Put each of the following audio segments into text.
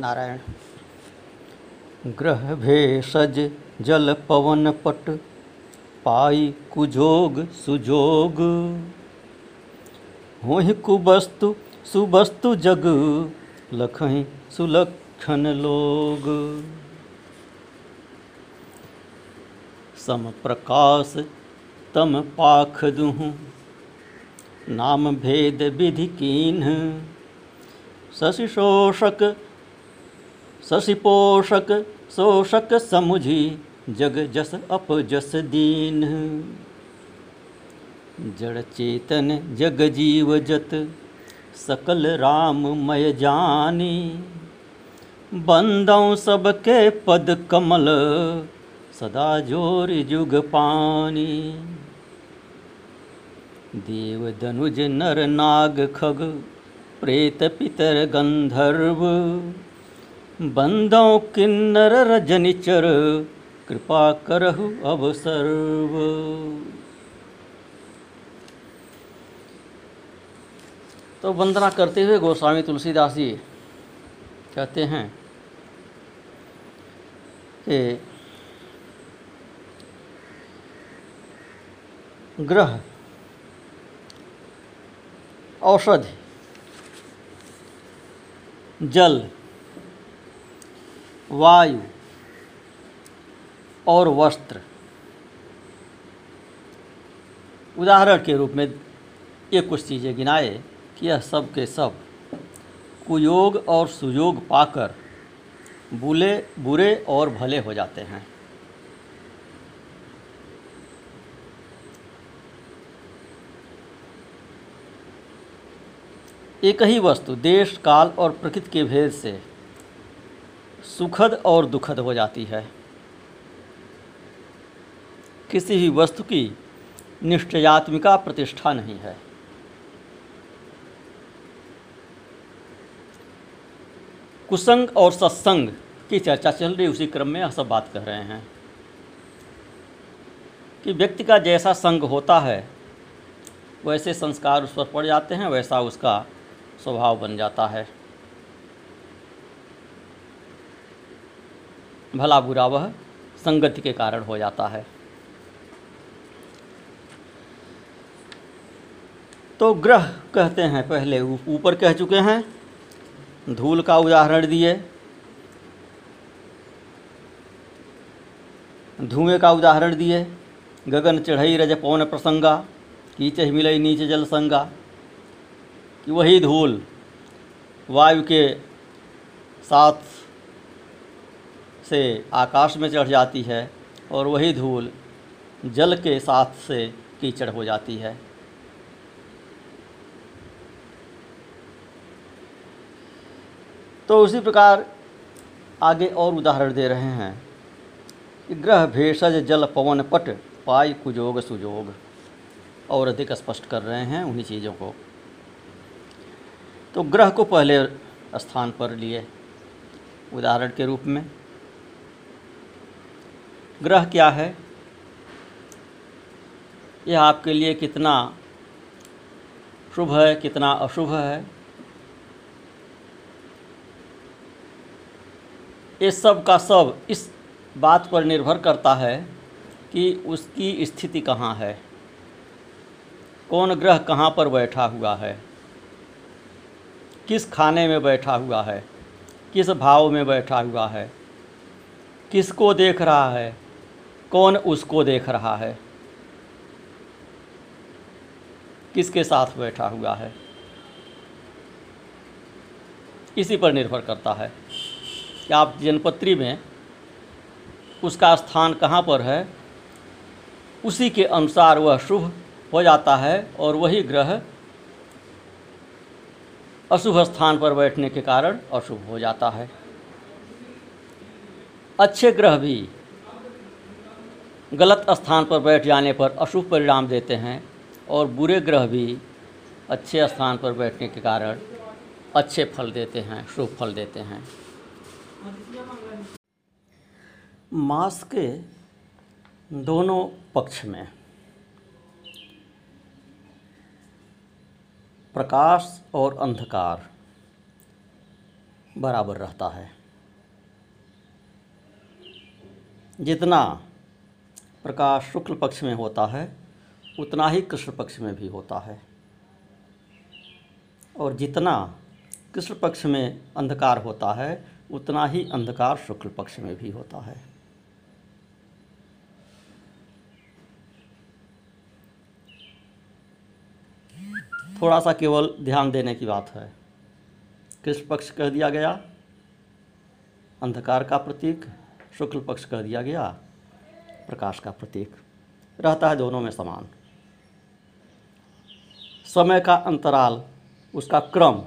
नारायण। ग्रह भेषज जल पवन पट, पाई कुजोग सुजोग। होहि कुबस्तु, सुबस्तु जग, लखहि सुलक्षण लोग। सम प्रकाश तम पाख दुहु, नाम भेद विधि कीन्ह। शशि शोषक शशि पोषक शोषक समुझी जग जस अप जस दीन। जड़ चेतन जग जीव जत, सकल राम मय जानी। बंदों सबके पद कमल, सदा ज़ोर जुग पानी। देव दनुज नर नाग खग, प्रेत पितर गंधर्व। बंदों किन्नर रजनिचर कृपा करहु अब सर्व। तो वंदना करते हुए गोस्वामी तुलसीदास जी कहते हैं कि ग्रह, औषधि, जल वायु और वस्त्र। उदाहरण के रूप में ये कुछ चीज़ें गिनाए कि यह सब के सब कुयोग और सुयोग पाकर बुले, बुरे और भले हो जाते हैं। एक ही वस्तु देश, काल और प्रकृति के भेद से सुखद और दुखद हो जाती है। किसी भी वस्तु की निश्चयात्मिका प्रतिष्ठा नहीं है। कुसंग और सत्संग की चर्चा चल रही उसी क्रम में सब बात कर रहे हैं कि व्यक्ति का जैसा संग होता है, वैसे संस्कार उस पर पड़ जाते हैं, वैसा उसका स्वभाव बन जाता है। भला बुरा वह संगति के कारण हो जाता है। तो ग्रह कहते हैं, पहले ऊपर कह चुके हैं। धूल का उदाहरण दिए। धुएँ का उदाहरण दिए। गगन चढ़ई रज पवन प्रसंगा कीच मिलई नीचे जल संगा। कि वही धूल वायु के साथ से आकाश में चढ़ जाती है और वही धूल जल के साथ से कीचड़ हो जाती है। तो उसी प्रकार आगे और उदाहरण दे रहे हैं कि ग्रह भेषज जल पवन पट पाई कुजोग सुजोग और अधिक स्पष्ट कर रहे हैं उन्हीं चीज़ों को। तो ग्रह को पहले स्थान पर लिए उदाहरण के रूप में। ग्रह क्या है? यह आपके लिए कितना शुभ है, कितना अशुभ है? ये सब का सब इस बात पर निर्भर करता है कि उसकी स्थिति कहाँ है। कौन ग्रह कहाँ पर बैठा हुआ है? किस खाने में बैठा हुआ है? किस भाव में बैठा हुआ है? किसको देख रहा है? कौन उसको देख रहा है? किसके साथ बैठा हुआ है? इसी पर निर्भर करता है। कि आप जनपत्री में उसका स्थान कहाँ पर है? उसी के अनुसार वह शुभ हो जाता है और वही ग्रह अशुभ स्थान पर बैठने के कारण अशुभ हो जाता है। अच्छे ग्रह भी गलत स्थान पर बैठ जाने पर अशुभ परिणाम देते हैं और बुरे ग्रह भी अच्छे स्थान पर बैठने के कारण अच्छे फल देते हैं, शुभ फल देते हैं। मास के दोनों पक्ष में प्रकाश और अंधकार बराबर रहता है। जितना प्रकाश शुक्ल पक्ष में होता है, उतना ही कृष्ण पक्ष में भी होता है। और जितना कृष्ण पक्ष में अंधकार होता है, उतना ही अंधकार शुक्ल पक्ष में भी होता है। थोड़ा सा केवल ध्यान देने की बात है। कृष्ण पक्ष कह दिया गया, अंधकार का प्रतीक, शुक्ल पक्ष कह दिया गया प्रकाश का प्रतीक, रहता है दोनों में समान। समय का अंतराल, उसका क्रम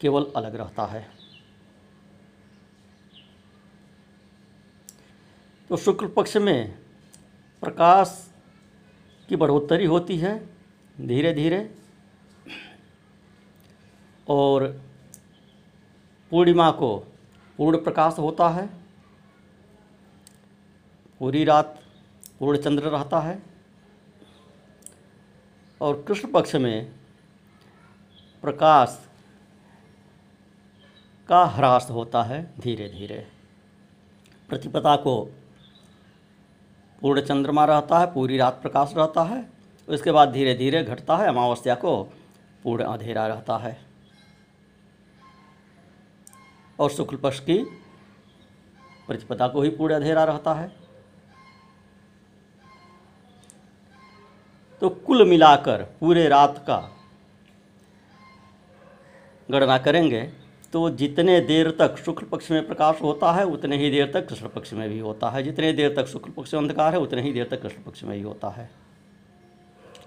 केवल अलग रहता है। तो शुक्ल पक्ष में प्रकाश की बढ़ोतरी होती है धीरे धीरे और पूर्णिमा को पूर्ण प्रकाश होता है। पूरी रात पूर्ण चंद्र रहता है। और कृष्ण पक्ष में प्रकाश का ह्रास होता है धीरे धीरे प्रतिपदा को पूर्ण चंद्रमा रहता है, पूरी रात प्रकाश रहता है, उसके बाद धीरे धीरे घटता है, अमावस्या को पूर्ण अंधेरा रहता है। और शुक्ल पक्ष की प्रतिपदा को ही पूर्ण अंधेरा रहता है। तो कुल मिलाकर पूरे रात का गणना करेंगे तो जितने देर तक शुक्ल पक्ष में प्रकाश होता है, उतने ही देर तक कृष्ण पक्ष में भी होता है। जितने देर तक शुक्ल पक्ष में अंधकार है, उतने ही देर तक कृष्ण पक्ष में ही होता है।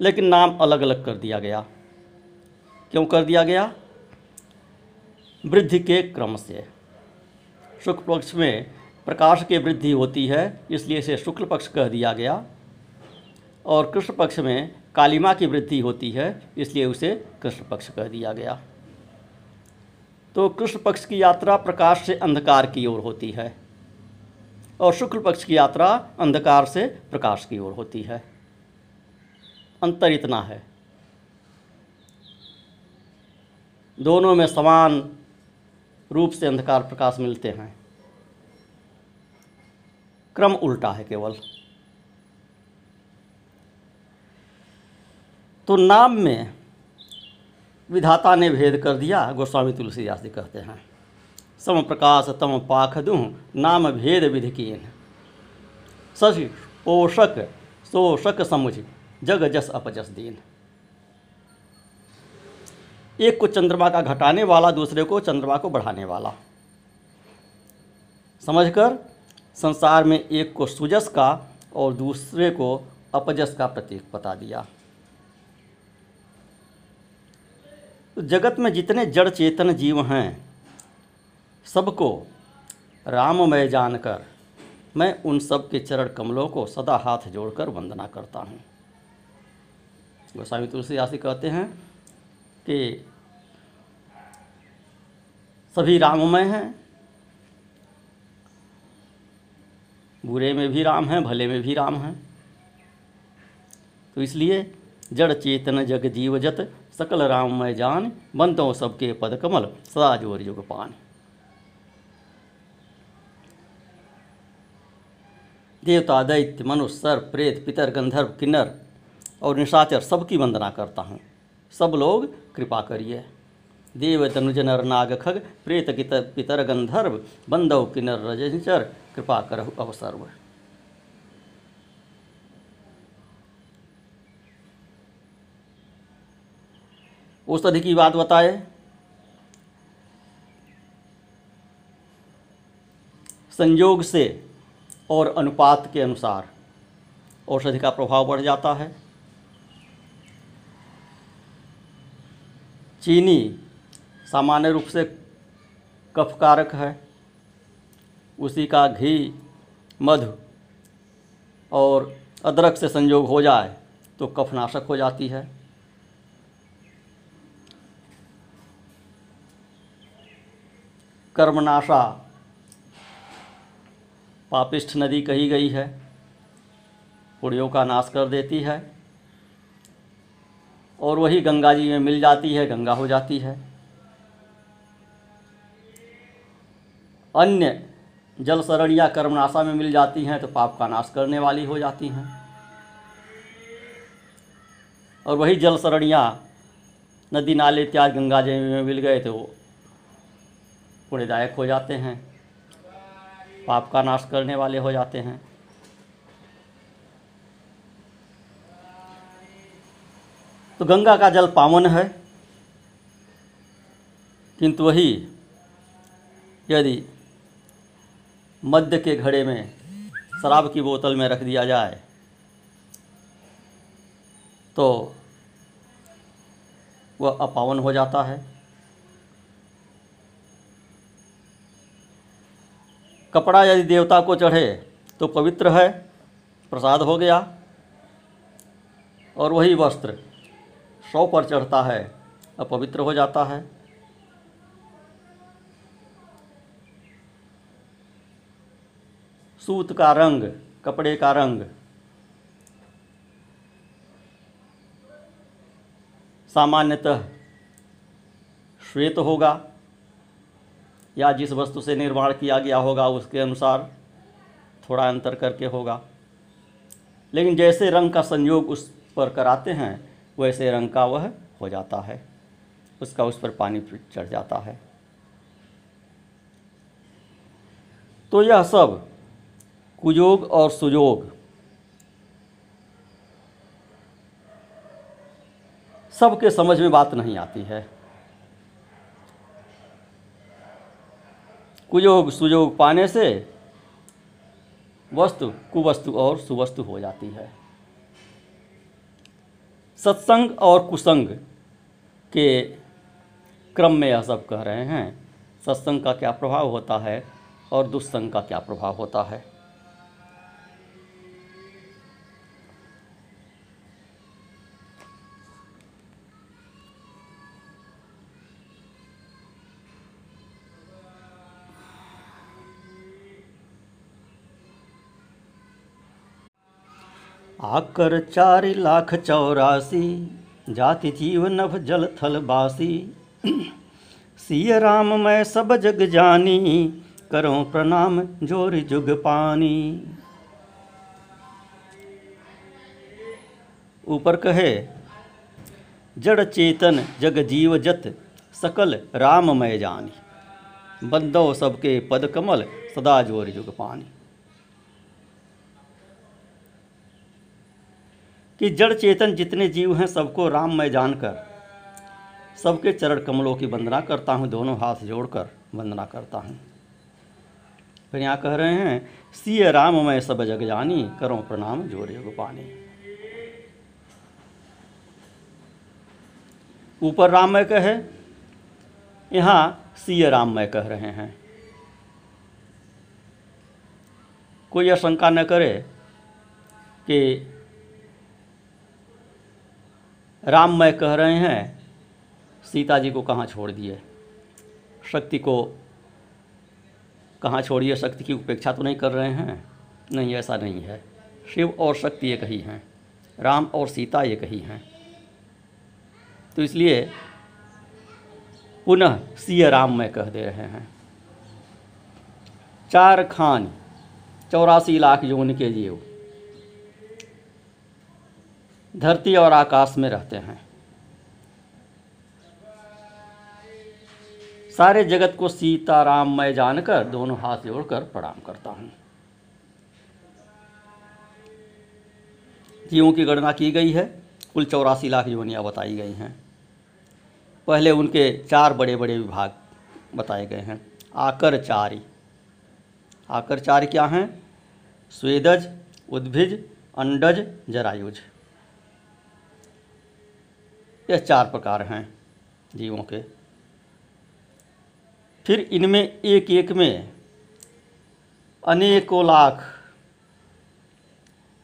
लेकिन नाम अलग अलग कर दिया गया। क्यों कर दिया गया? वृद्धि के क्रम से। शुक्ल पक्ष में प्रकाश की वृद्धि होती है, इसलिए इसे शुक्ल पक्ष कह दिया गया। और कृष्ण पक्ष में कालिमा की वृद्धि होती है, इसलिए उसे कृष्ण पक्ष कह दिया गया। तो कृष्ण पक्ष की यात्रा प्रकाश से अंधकार की ओर होती है और शुक्ल पक्ष की यात्रा अंधकार से प्रकाश की ओर होती है। अंतर इतना है। दोनों में समान रूप से अंधकार प्रकाश मिलते हैं। क्रम उल्टा है केवल। तो नाम में विधाता ने भेद कर दिया, गोस्वामी तुलसीदास जी कहते हैं। सम प्रकाश, तम पाख दू, नाम भेद विधि कीन शशि पोषक, शोषक समुझ, जग जस अपजस दीन। एक को चंद्रमा का घटाने वाला, दूसरे को चंद्रमा को बढ़ाने वाला। समझकर संसार में एक को सुजस का और दूसरे को अपजस का प्रतीक बता दिया। तो जगत में जितने जड़ चेतन जीव हैं, सबको राममय जानकर मैं उन सब के चरण कमलों को सदा हाथ जोड़कर वंदना करता हूँ। गोस्वामी तुलसीदास कहते हैं कि सभी राममय हैं, बुरे में भी राम हैं, भले में भी राम हैं। तो इसलिए जड़ चेतन जग जीव जत राम राममय जान बंतो सबके पद कमल, सदा ज़ोर युग पान। देवता, दैत्य, मनुष्य, सर्प, प्रेत, पितर, गंधर्व, किन्नर और निशाचर सबकी वंदना करता हूँ। सब लोग कृपा करिए। देव, तनुज, नर, नाग, खग, प्रेत पितर, गंधर्व बंदव किन्नर, रजनिचर, कृपा कर अवसर्व औषधि की बात बताए। संयोग से और अनुपात के अनुसार औषधि का प्रभाव बढ़ जाता है। चीनी सामान्य रूप से कफकारक है। उसी का घी, मधु और अदरक से संयोग हो जाए तो कफनाशक हो जाती है। कर्मनाशा। पापिष्ठ नदी कही गई है, पुड़ियों का नाश कर देती है, और वही गंगा जी में मिल जाती है, गंगा हो जाती है। अन्य जल सरणियाँ कर्मनाशा में मिल जाती हैं तो पाप का नाश करने वाली हो जाती हैं। और वही जल सरणियाँ नदी नाले इत्यादि गंगा जी में मिल गए तो पुण्यदायक हो जाते हैं, पाप का नाश करने वाले हो जाते हैं। तो गंगा का जल पावन है, किंतु वही यदि मध्य के घड़े में शराब की बोतल में रख दिया जाए तो वह अपावन हो जाता है। कपड़ा यदि देवता को चढ़े तो पवित्र है, प्रसाद हो गया। और वही वस्त्र सौ पर चढ़ता है, अपवित्र हो जाता है। सूत का रंग, कपड़े का रंग, सामान्यतः श्वेत होगा। या जिस वस्तु से निर्माण किया गया होगा, उसके अनुसार थोड़ा अंतर करके होगा। लेकिन जैसे रंग का संयोग उस पर कराते हैं, वैसे रंग का वह हो जाता है। उसका उस पर पानी चढ़ जाता है। तो यह सब कुयोग और सुयोग सबके समझ में बात नहीं आती है। कुयोग सुयोग पाने से वस्तु, कुवस्तु और सुवस्तु हो जाती है। सत्संग और कुसंग के क्रम में यह सब कह रहे हैं। सत्संग का क्या प्रभाव होता है और दुस्संग का क्या प्रभाव होता है? आकर चार लाख चौरासी, जाति जीव नभ जल थल बासी। सिय राम, मैं सब जग जानी, करो प्रणाम ज़ोर जुग पानी। ऊपर कहे, जड़ चेतन जग जीव जत, सकल राम मैं जानी। बंदो सबके पद कमल, सदा ज़ोर जुग पानी। कि जड़ चेतन जितने जीव हैं सबको राम मैं जानकर, सबके चरण कमलों की वंदना करता हूँ, दोनों हाथ जोड़कर वंदना करता हूँ। फिर यहाँ कह रहे हैं सिय राम मैं सब जग जानी, करो प्रणाम जोरे गोपानी। ऊपर राम मैं कहे, यहाँ सिय राम मैं कह रहे हैं। कोई यह शंका न करे कि राम मैं कह रहे हैं, सीता जी को कहाँ छोड़ दिए? शक्ति को कहाँ छोड़िए? शक्ति की उपेक्षा तो नहीं कर रहे हैं। नहीं, ऐसा नहीं है। शिव और शक्ति एक ही हैं, राम और सीता एक ही हैं। तो इसलिए पुनः सिय राम मैं कह दे रहे हैं। चार खान, चौरासी लाख योन के जीव। धरती और आकाश में रहते हैं। सारे जगत को सीताराम मैं जानकर दोनों हाथ जोड़कर प्रणाम करता हूँ। जीवों की गणना की गई है। कुल चौरासी लाख योनियाँ बताई गई हैं। पहले उनके चार बड़े बड़े विभाग बताए गए हैं। आकरचारी। आकरचारी क्या हैं? स्वेदज, उद्भिज, अंडज, जरायुज। यह चार प्रकार हैं जीवों के। फिर इनमें एक एक में अनेकों लाख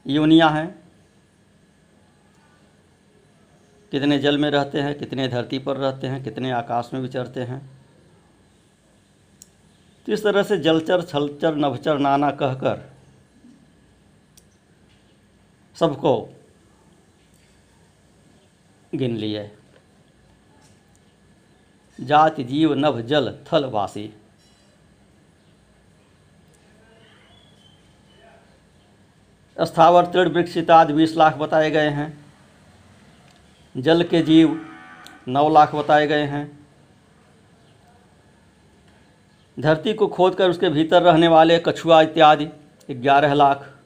योनियाँ हैं। कितने जल में रहते हैं, कितने धरती पर रहते हैं, कितने आकाश में विचरते हैं। तो इस तरह से जलचर, छलचर, नभचर, नाना कहकर सबको गिन लिए। जाति, जीव, नभ, जल, थल, वासी। स्थावर तृण वृक्षिताद बीस लाख बताए गए हैं। जल के जीव नौ लाख बताए गए हैं। धरती को खोदकर उसके भीतर रहने वाले कछुआ इत्यादि ग्यारह लाख।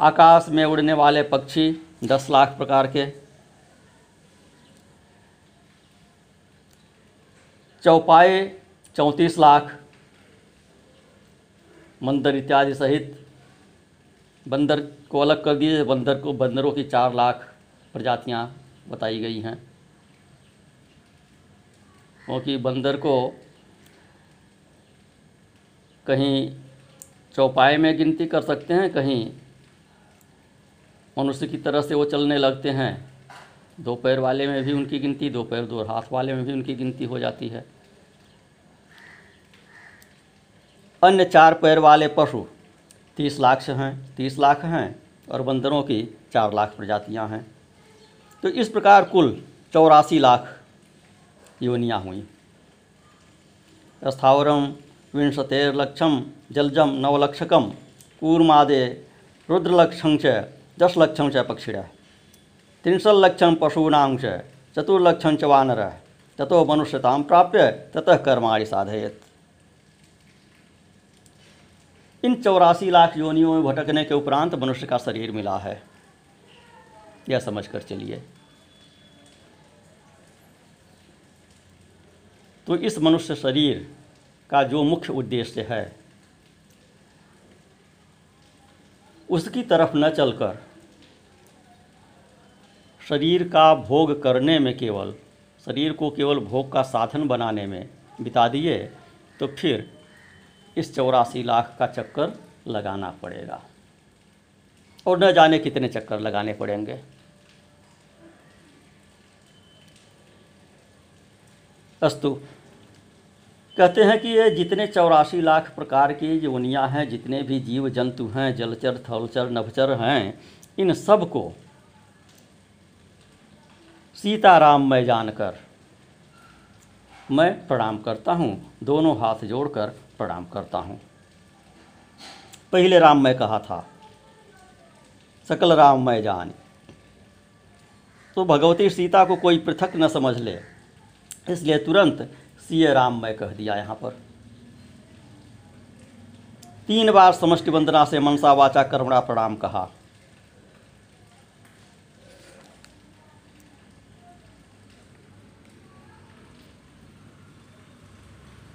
आकाश में उड़ने वाले पक्षी दस लाख प्रकार के। चौपाए चौंतीस लाख। बंदर इत्यादि सहित बंदर को अलग कर दिए, बंदर को, बंदरों की चार लाख प्रजातियाँ बताई गई हैं। क्योंकि बंदर को कहीं चौपाए में गिनती कर सकते हैं, कहीं मनुष्य की तरह से वो चलने लगते हैं। दो पैर वाले में भी उनकी गिनती दो पैर दो हाथ वाले में भी उनकी गिनती हो जाती है। अन्य चार पैर वाले पशु तीस लाख से हैं, तीस लाख हैं और बंदरों की चार लाख प्रजातियाँ हैं। तो इस प्रकार कुल चौरासी लाख योनियाँ हुई। स्थावरम विंशतेर विंशतेर्लक्षम जलजम नवलक्षकम कूर्मादे, रुद्रलक्षं च दशलक्षं च पक्षिणः। त्रिंशल्लक्षं पशूनां च चतुर्लक्षण च वानरः। ततो मनुष्यतां प्राप्य ततः कर्माणि साधयेत्। इन चौरासी लाख योनियों में भटकने के उपरांत मनुष्य का शरीर मिला है। यह समझ कर चलिए। तो इस मनुष्य शरीर का जो मुख्य उद्देश्य है, उसकी तरफ़ न चलकर शरीर का भोग करने में केवल, शरीर को केवल भोग का साधन बनाने में बिता दिए तो फिर इस चौरासी लाख का चक्कर लगाना पड़ेगा। और न जाने कितने चक्कर लगाने पड़ेंगे। अस्तु, कहते हैं कि ये जितने चौरासी लाख प्रकार की योनियाँ हैं, जितने भी जीव जंतु हैं, जलचर, थलचर, नभचर हैं, इन सबको सीताराम मैं जानकर। मैं प्रणाम करता हूँ, दोनों हाथ जोड़कर प्रणाम करता हूँ। पहले राम मैं कहा था, सकल राम मैं जान। तो भगवती सीता को कोई पृथक न समझ ले, इसलिए तुरंत सीए राम मैं कह दिया यहाँ पर। तीन बार समष्टि वंदना से मनसा वाचा कर्मणा प्रणाम कहा।